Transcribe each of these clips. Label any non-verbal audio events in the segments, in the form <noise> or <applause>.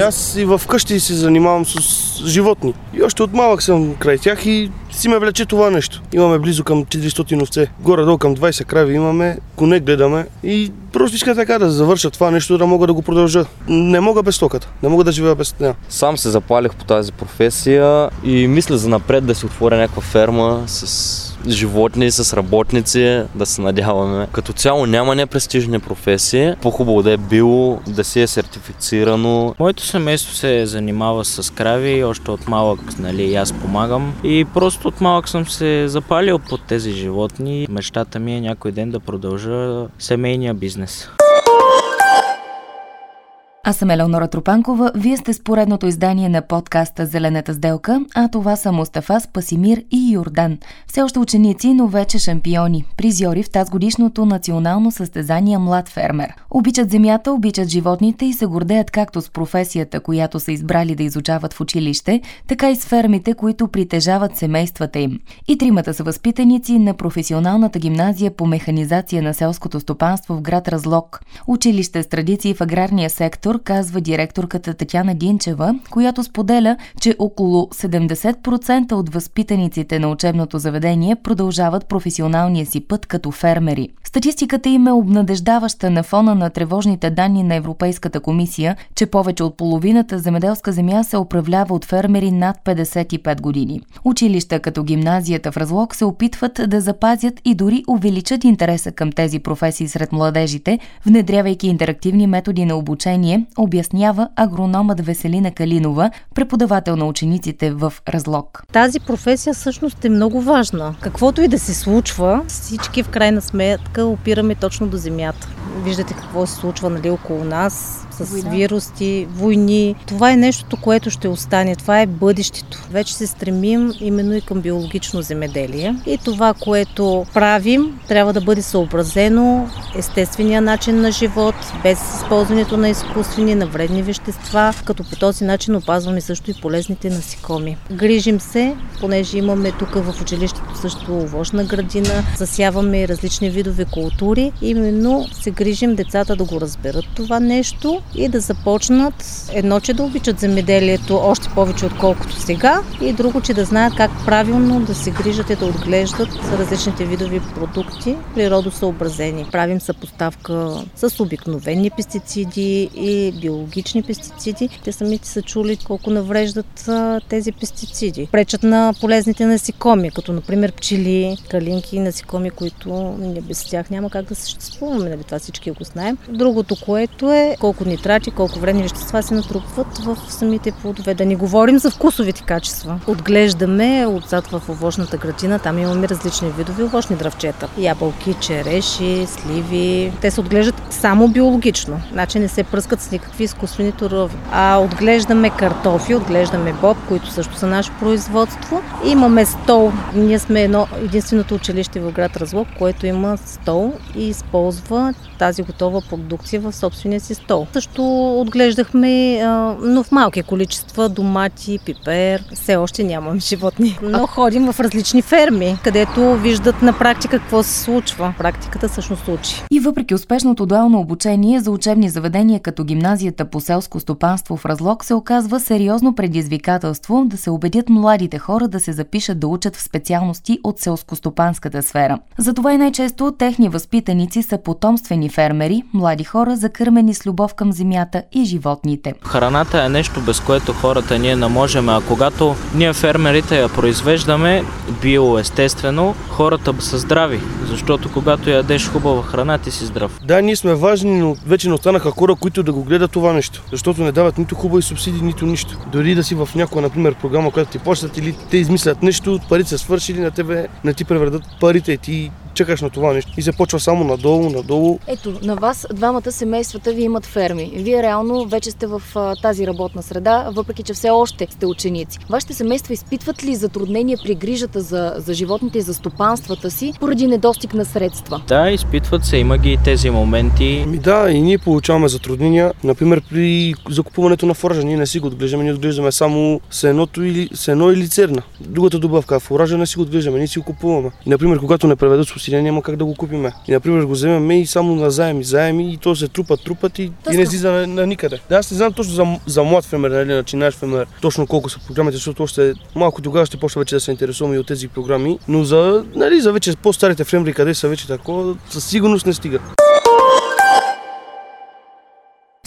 Аз и в къщи се занимавам с животни. И още от малък съм край тях и си ме влече това нещо. Имаме близо към 400 овце. Горе-долу към 20 крави имаме, коне гледаме и просто иска така да завърша това нещо, да мога да го продължа. Не мога без токата, не мога да живея без нея. Сам се запалих по тази професия и мисля за напред да си отворя някаква ферма с животни, с работници, да се надяваме. Като цяло няма непрестижни професии. По-хубаво да е било, да си е сертифицирано. Моето семейство се занимава с крави, още от малък, нали, аз помагам. И просто от малък съм се запалил под тези животни. Мечтата ми е някой ден да продължа семейния бизнес. Аз съм Елеонора Тропанкова, вие сте с поредното издание на подкаста Зелената сделка, а това са Мустафа, Спасимир и Йордан. Все още ученици, но вече шампиони, призьори в тази годишното национално състезание Млад фермер. Обичат земята, обичат животните и се гордеят както с професията, която са избрали да изучават в училище, така и с фермите, които притежават семействата им. И тримата са възпитаници на професионалната гимназия по механизация на селското стопанство в град Разлог. Училище с традиции в аграрния сектор казва директорката Татяна Динчева, която споделя, че около 70% от възпитаниците на учебното заведение продължават професионалния си път като фермери. Статистиката им е обнадеждаваща на фона на тревожните данни на Европейската комисия, че повече от половината земеделска земя се управлява от фермери над 55 години. Училища като гимназията в Разлог се опитват да запазят и дори увеличат интереса към тези професии сред младежите, внедрявайки интерактивни методи на обучение, обяснява агрономът Веселина Калинова, преподавател на учениците в Разлог. Тази професия всъщност е много важна. Каквото и да се случва, всички в крайна сметка опираме точно до земята. Виждате какво се случва нали, около нас, с вируси, войни. Това е нещото, което ще остане. Това е бъдещето. Вече се стремим именно и към биологично земеделие. И това, което правим, трябва да бъде съобразено естествения начин на живот, без използването на изкуствени, на вредни вещества, като по този начин опазваме също и полезните насекоми. Грижим се, понеже имаме тук в училището също овощна градина, засяваме различни видове култури. Именно се грижим децата да го разберат това нещо и да започнат едно, че да обичат земеделието още повече отколкото сега и друго, че да знаят как правилно да се грижат и да отглеждат различните видови продукти природосъобразени. Правим съпоставка с обикновени пестициди и биологични пестициди. Те самите са чули колко навреждат тези пестициди. Пречат на полезните насекоми, като например пчели, калинки, насекоми, които без тях няма как да съществуваме. Нали? Това всички го знаем. Другото, което е колко нитрати, колко вредни вещества се натрупват в самите плодове. Да не говорим за вкусовите качества. Отглеждаме отзад в овощната градина, там имаме различни видове овощни дръвчета. Ябълки, череши, сливи. Те се отглеждат само биологично. Значи не се пръскат с никакви изкуствени турови. А отглеждаме картофи, отглеждаме боб, които също са наше производство. Имаме стол. Ние сме едно единственото училище в град Разлог, което има стол и използва тази готова продукция в собствения си стол. Също отглеждахме, но в малки количества, домати, пипер. Все още нямам животни, но ходим в различни ферми, където виждат на практика какво се случва. Практиката всъщност учи. И въпреки успешното дуално обучение за учебни заведения като гимназията по селско стопанство в Разлог се оказва сериозно предизвикателство да се убедят младите хора да се запишат да учат в специалности от селскостопанската сфера. Затова и най-често техни възпитаници са потомствени фермери, млади хора, закърмени с любов към земята и животните. Храната е нещо, без което хората ние не можем, а когато ние фермерите я произвеждаме био естествено, хората са здрави, защото когато ядеш хубава храна, ти си здрав. Да, ние сме важни, но вече не останаха хора, които да го гледат това нещо, защото не дават нито хубави субсидии, нито нищо. Дори да си в някоя, например, програма, която ти плащат или те измислят нещо, парите са свършили, на тебе не ти превредат парите и ти чекаш на това нещо. И се почва само надолу, надолу. Ето, на вас двамата семействата ви имат ферми. Вие реално вече сте в а, тази работна среда, въпреки че все още сте ученици. Вашите семейства изпитват ли затруднения при грижата за, за животните и за стопанствата си поради недостиг на средства? Да, изпитват се, има ги тези моменти. Ми да, и ние получаваме затруднения. Например, при закупуването на фуража, ние не си го отглеждаме, ние отглеждаме само сеното или, сено или церна. Другата добавка, фуража не си го отглеждаме, ние си го купуваме. И, например, когато не преведат субсидия, няма как да го купиме. И, например, го вземем и само на заеми, заеми и то се трупат, трупат и, и не излиза на, на, никъде. Да, аз не знам точно за, за млад фермер, нали, начинаеш фермер, точно колко са програмите, защото още малко тогава ще почва вече да се интересувам и от тези програми. Но за, нали, за вече по-старите фермери, къде са вече такова, със сигурност не стигат.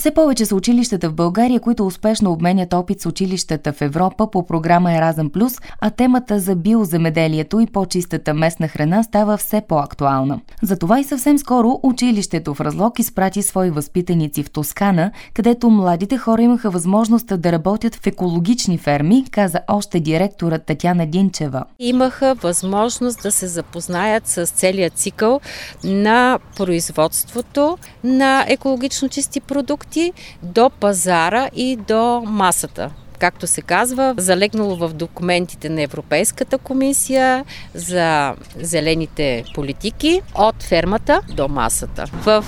Все повече са училищата в България, които успешно обменят опит с училищата в Европа по програма Еразъм Плюс, а темата за биоземеделието и по-чистата местна храна става все по-актуална. Затова и съвсем скоро училището в Разлог изпрати свои възпитаници в Тоскана, където младите хора имаха възможност да работят в екологични ферми, каза още директорът Татяна Динчева. Имаха възможност да се запознаят с целият цикъл на производството на екологично чисти продукти продукти до пазара и до масата както се казва, залегнало в документите на Европейската комисия за зелените политики от фермата до масата. В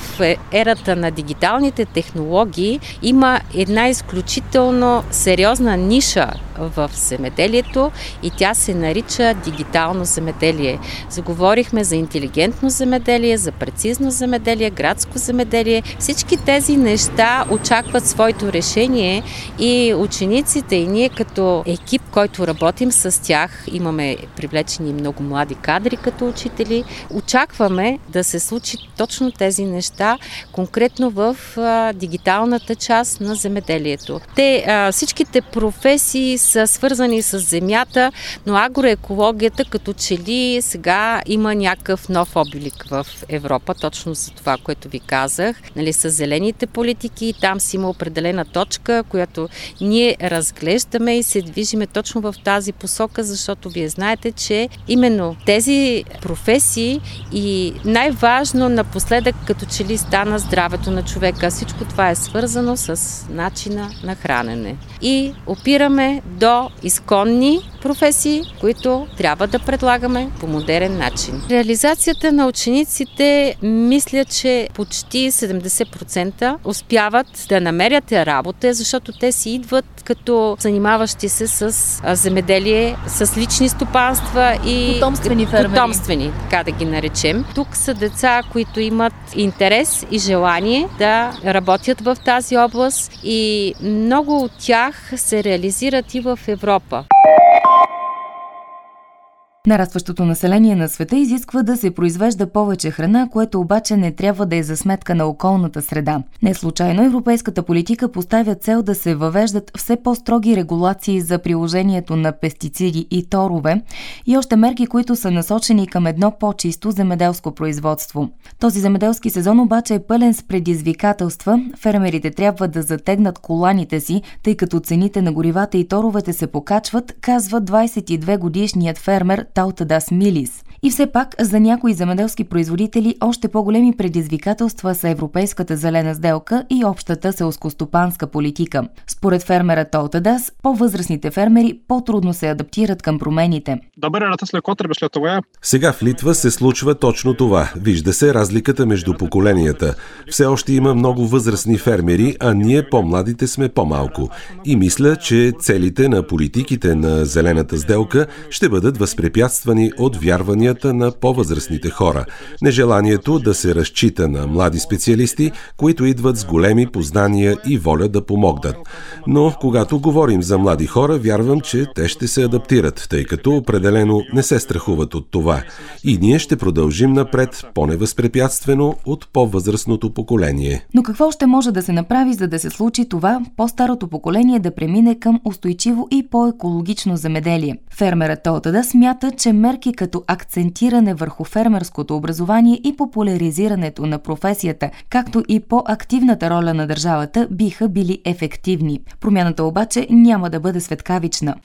ерата на дигиталните технологии има една изключително сериозна ниша в земеделието и тя се нарича дигитално земеделие. Заговорихме за интелигентно земеделие, за прецизно земеделие, градско земеделие. Всички тези неща очакват своето решение и учениците и ние като екип, който работим с тях, имаме привлечени много млади кадри като учители, очакваме да се случи точно тези неща, конкретно в дигиталната част на земеделието. Те, всичките професии са свързани с земята, но агроекологията като че ли сега има някакъв нов облик в Европа, точно за това, което ви казах. Нали, с зелените политики, там си има определена точка, която ние разглеждаме и се движиме точно в тази посока, защото вие знаете, че именно тези професии и най-важно напоследък като че ли стана здравето на човека. Всичко това е свързано с начина на хранене. И опираме до изконни професии, които трябва да предлагаме по модерен начин. Реализацията на учениците мисля, че почти 70% успяват да намерят работа, защото те си идват като занимаващи се с земеделие, с лични стопанства и потомствени фермери. Потомствени, така да ги наречем. Тук са деца, които имат интерес и желание да работят в тази област и много от тях се реализират и в Европа. Нарастващото население на света изисква да се произвежда повече храна, което обаче не трябва да е за сметка на околната среда. Не случайно европейската политика поставя цел да се въвеждат все по-строги регулации за приложението на пестициди и торове и още мерки, които са насочени към едно по-чисто земеделско производство. Този земеделски сезон обаче е пълен с предизвикателства. Фермерите трябва да затегнат коланите си, тъй като цените на горивата и торовете се покачват, казва 22 годишният фермер Таутадас Милис. И все пак за някои земеделски производители още по-големи предизвикателства са европейската зелена сделка и общата селскостопанска политика. Според фермера Толтадас, по-възрастните фермери по-трудно се адаптират към промените. Сега в Литва се случва точно това. Вижда се разликата между поколенията. Все още има много възрастни фермери, а ние по-младите сме по-малко. И мисля, че целите на политиките на зелената сделка ще бъдат възпрепятствани от вярвания изискванията на по-възрастните хора, нежеланието да се разчита на млади специалисти, които идват с големи познания и воля да помогнат. Но когато говорим за млади хора, вярвам, че те ще се адаптират, тъй като определено не се страхуват от това. И ние ще продължим напред по-невъзпрепятствено от по-възрастното поколение. Но какво ще може да се направи, за да се случи това по-старото поколение да премине към устойчиво и по-екологично земеделие? Фермерът Толтада смята, че мерки като акцентиране върху фермерското образование и популяризирането на професията, както и по-активната роля на държавата биха били ефективни. Промяната обаче няма да бъде светкавична.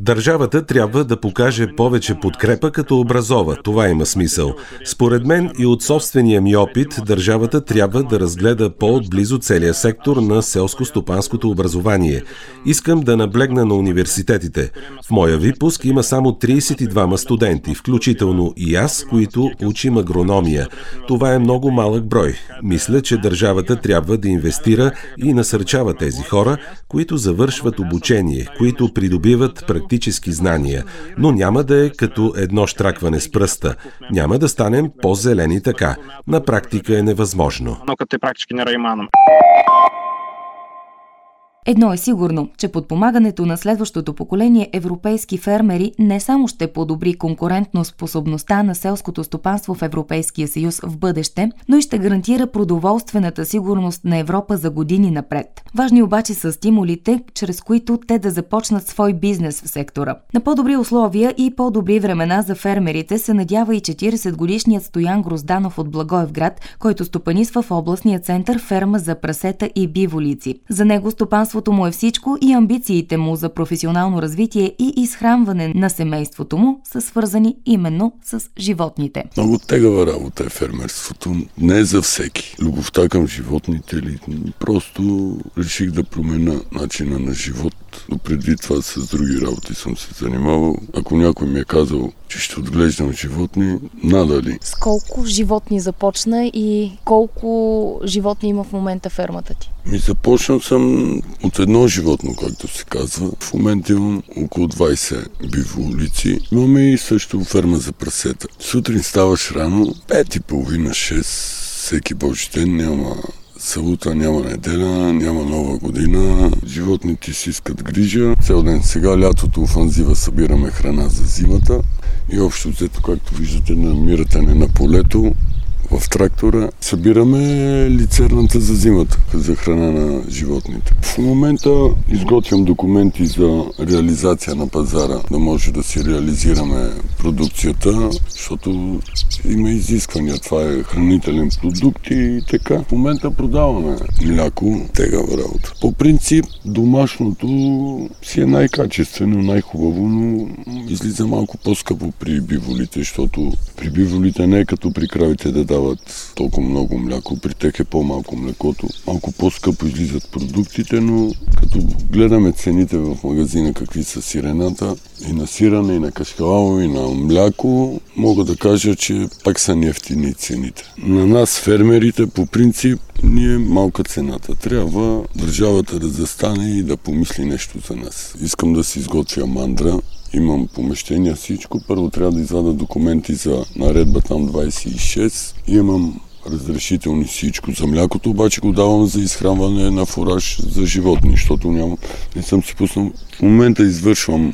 Държавата трябва да покаже повече подкрепа като образова. Това има смисъл. Според мен и от собствения ми опит, държавата трябва да разгледа по-отблизо целия сектор на селско-стопанското образование. Искам да наблегна на университетите. В моя випуск има само 32 студенти, включително и аз, които учим агрономия. Това е много малък брой. Мисля, че държавата трябва да инвестира и насърчава тези хора, които завършват обучение, които придобиват практически знания, но няма да е като едно штракване с пръста. Няма да станем по-зелени така. На практика е невъзможно. Едно е сигурно, че подпомагането на следващото поколение европейски фермери не само ще подобри конкурентно способността на селското стопанство в Европейския съюз в бъдеще, но и ще гарантира продоволствената сигурност на Европа за години напред. Важни обаче са стимулите, чрез които те да започнат свой бизнес в сектора. На по-добри условия и по-добри времена за фермерите се надява и 40-годишният Стоян Грозданов от Благоевград, който стопанисва в областния център ферма за прасета и биволици. За него стопанство Стопанството му е всичко и амбициите му за професионално развитие и изхранване на семейството му са свързани именно с животните. Много тегава работа е фермерството. Не е за всеки. Любовта към животните ли? Просто реших да променя начина на живот. Но преди това с други работи съм се занимавал. Ако някой ми е казал, че ще отглеждам животни, надали. С колко животни започна и колко животни има в момента фермата ти? Ми започнал съм от едно животно, както се казва. В момента имам около 20 биволици. Имаме и също ферма за прасета. Сутрин ставаш рано, 5 и половина, 6, всеки божи ден няма Салута няма неделя, няма нова година. Животните си искат грижа. Цел ден сега лятото офанзива събираме храна за зимата. И общо взето, както виждате, намирате не на полето, в трактора. Събираме лицерната за зимата, за храна на животните. В момента изготвям документи за реализация на пазара, да може да си реализираме продукцията, защото има изисквания. Това е хранителен продукт и така. В момента продаваме мляко, тегава работа. По принцип, домашното си е най-качествено, най-хубаво, но излиза малко по-скъпо при биволите, защото при биволите не е като при кравите да дават толкова много мляко. При тях е по-малко млекото. Малко по-скъпо излизат продуктите, но като гледаме цените в магазина какви са сирената, и на сирене, и на кашкавало, и на мляко, мога да кажа, че пак са нефтини цените. На нас, фермерите, по принцип, ни е малка цената. Трябва държавата да застане и да помисли нещо за нас. Искам да си изготвя мандра, имам помещения, всичко. Първо трябва да извада документи за наредба там 26. Имам разрешителни всичко. За млякото обаче го давам за изхранване на фураж за животни, защото нямам, не съм си пуснал. В момента извършвам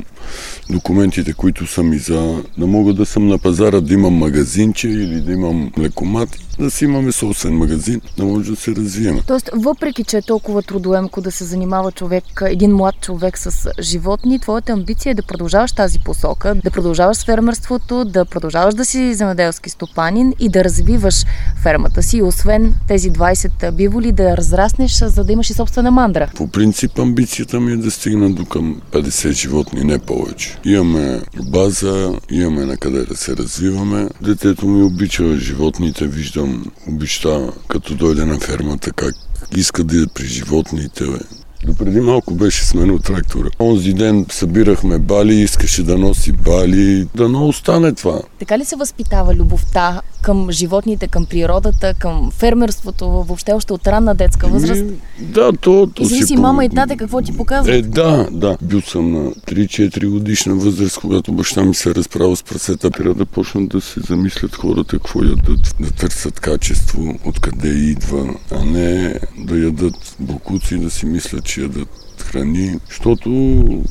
документите, които са ми за да мога да съм на пазара, да имам магазинче или да имам лекомат, да си имаме собствен магазин, да може да се развием. Тоест, въпреки, че е толкова трудоемко да се занимава човек, един млад човек с животни, твоята амбиция е да продължаваш тази посока, да продължаваш с фермерството, да продължаваш да си земеделски стопанин и да развиваш фермата си, освен тези 20 биволи, да разраснеш, за да имаш и собствена мандра. По принцип, амбицията ми е да стигна до към 50 животни, не повече. Имаме база, имаме на къде да се развиваме. Детето ми обича животните, виждам обичта, като дойде на фермата, как иска да е при животните. Преди малко беше сменил трактора. Онзи ден събирахме бали, искаше да носи бали, да не остане това. Така ли се възпитава любовта към животните, към природата, към фермерството, въобще още от ранна детска възраст? Ми, да, то, то си... си мама и тате какво ти показват? Е, да, да. Бил съм на 3-4 годишна възраст, когато баща ми се е разправил с прасета. Трябва да почнат да се замислят хората какво ядат, да търсят качество, откъде идва, а не да ядат бокуци и да си мислят, че ядат храни, защото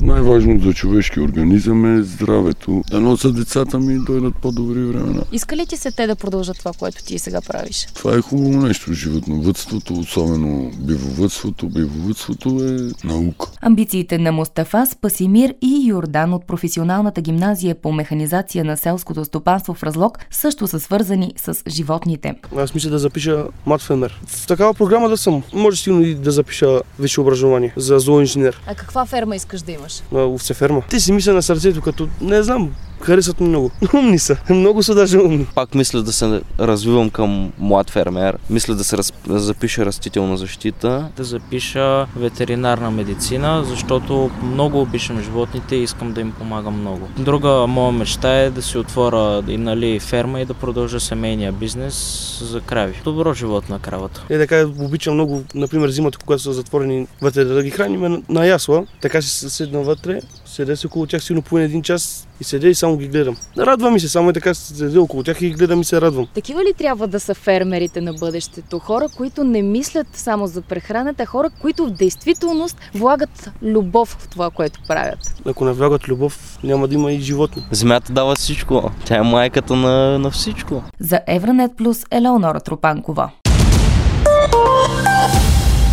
най-важно за човешки организъм е здравето. Да носят децата ми и дойдат по-добри времена. Иска ли ти се те да продължат това, което ти сега правиш? Това е хубаво нещо. Животновътството, особено бивовътството. Бивовътството е наука. Амбициите на Мустафа, Спасимир и Йордан от професионалната гимназия по механизация на селското стопанство в Разлог също са свързани с животните. Аз мисля да запиша матфемер. В такава програма да съм. Може силно и да запиша висше образование за зооинженер. А каква ферма искаш да имаш? На овцеферма. Те си мисля на сърцето, като не знам, харесват ми много. <laughs> Умни са. Много са даже умни. Пак мисля да се развивам към млад фермер. Мисля да се раз... да запиша растителна защита. Да запиша ветеринарна медицина, защото много обичам животните и искам да им помагам много. Друга моя мечта е да си отворя и нали, ферма и да продължа семейния бизнес за крави. Добро живот на кравата. Е, така обичам много, например, зимата, когато са затворени вътре, да ги храним на, на ясла. Така си седна вътре, седя си около тях сигурно по един час и седя и само ги гледам. Радва ми се, само и така седя около тях и ги гледам и се радвам. Такива ли трябва да са фермерите на бъдещето? Хора, които не мислят само за прехраната, хора, които в действителност влагат любов в това, което правят. Ако не влагат любов, няма да има и животни. Земята дава всичко. Тя е майката на, на всичко. За Евранет Плюс Елеонора Тропанкова.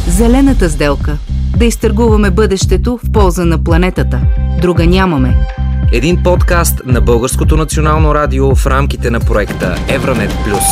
Зелената сделка. Да изтъргуваме бъдещето в полза на планетата. Друга нямаме. Един подкаст на Българското национално радио в рамките на проекта Евранет Плюс.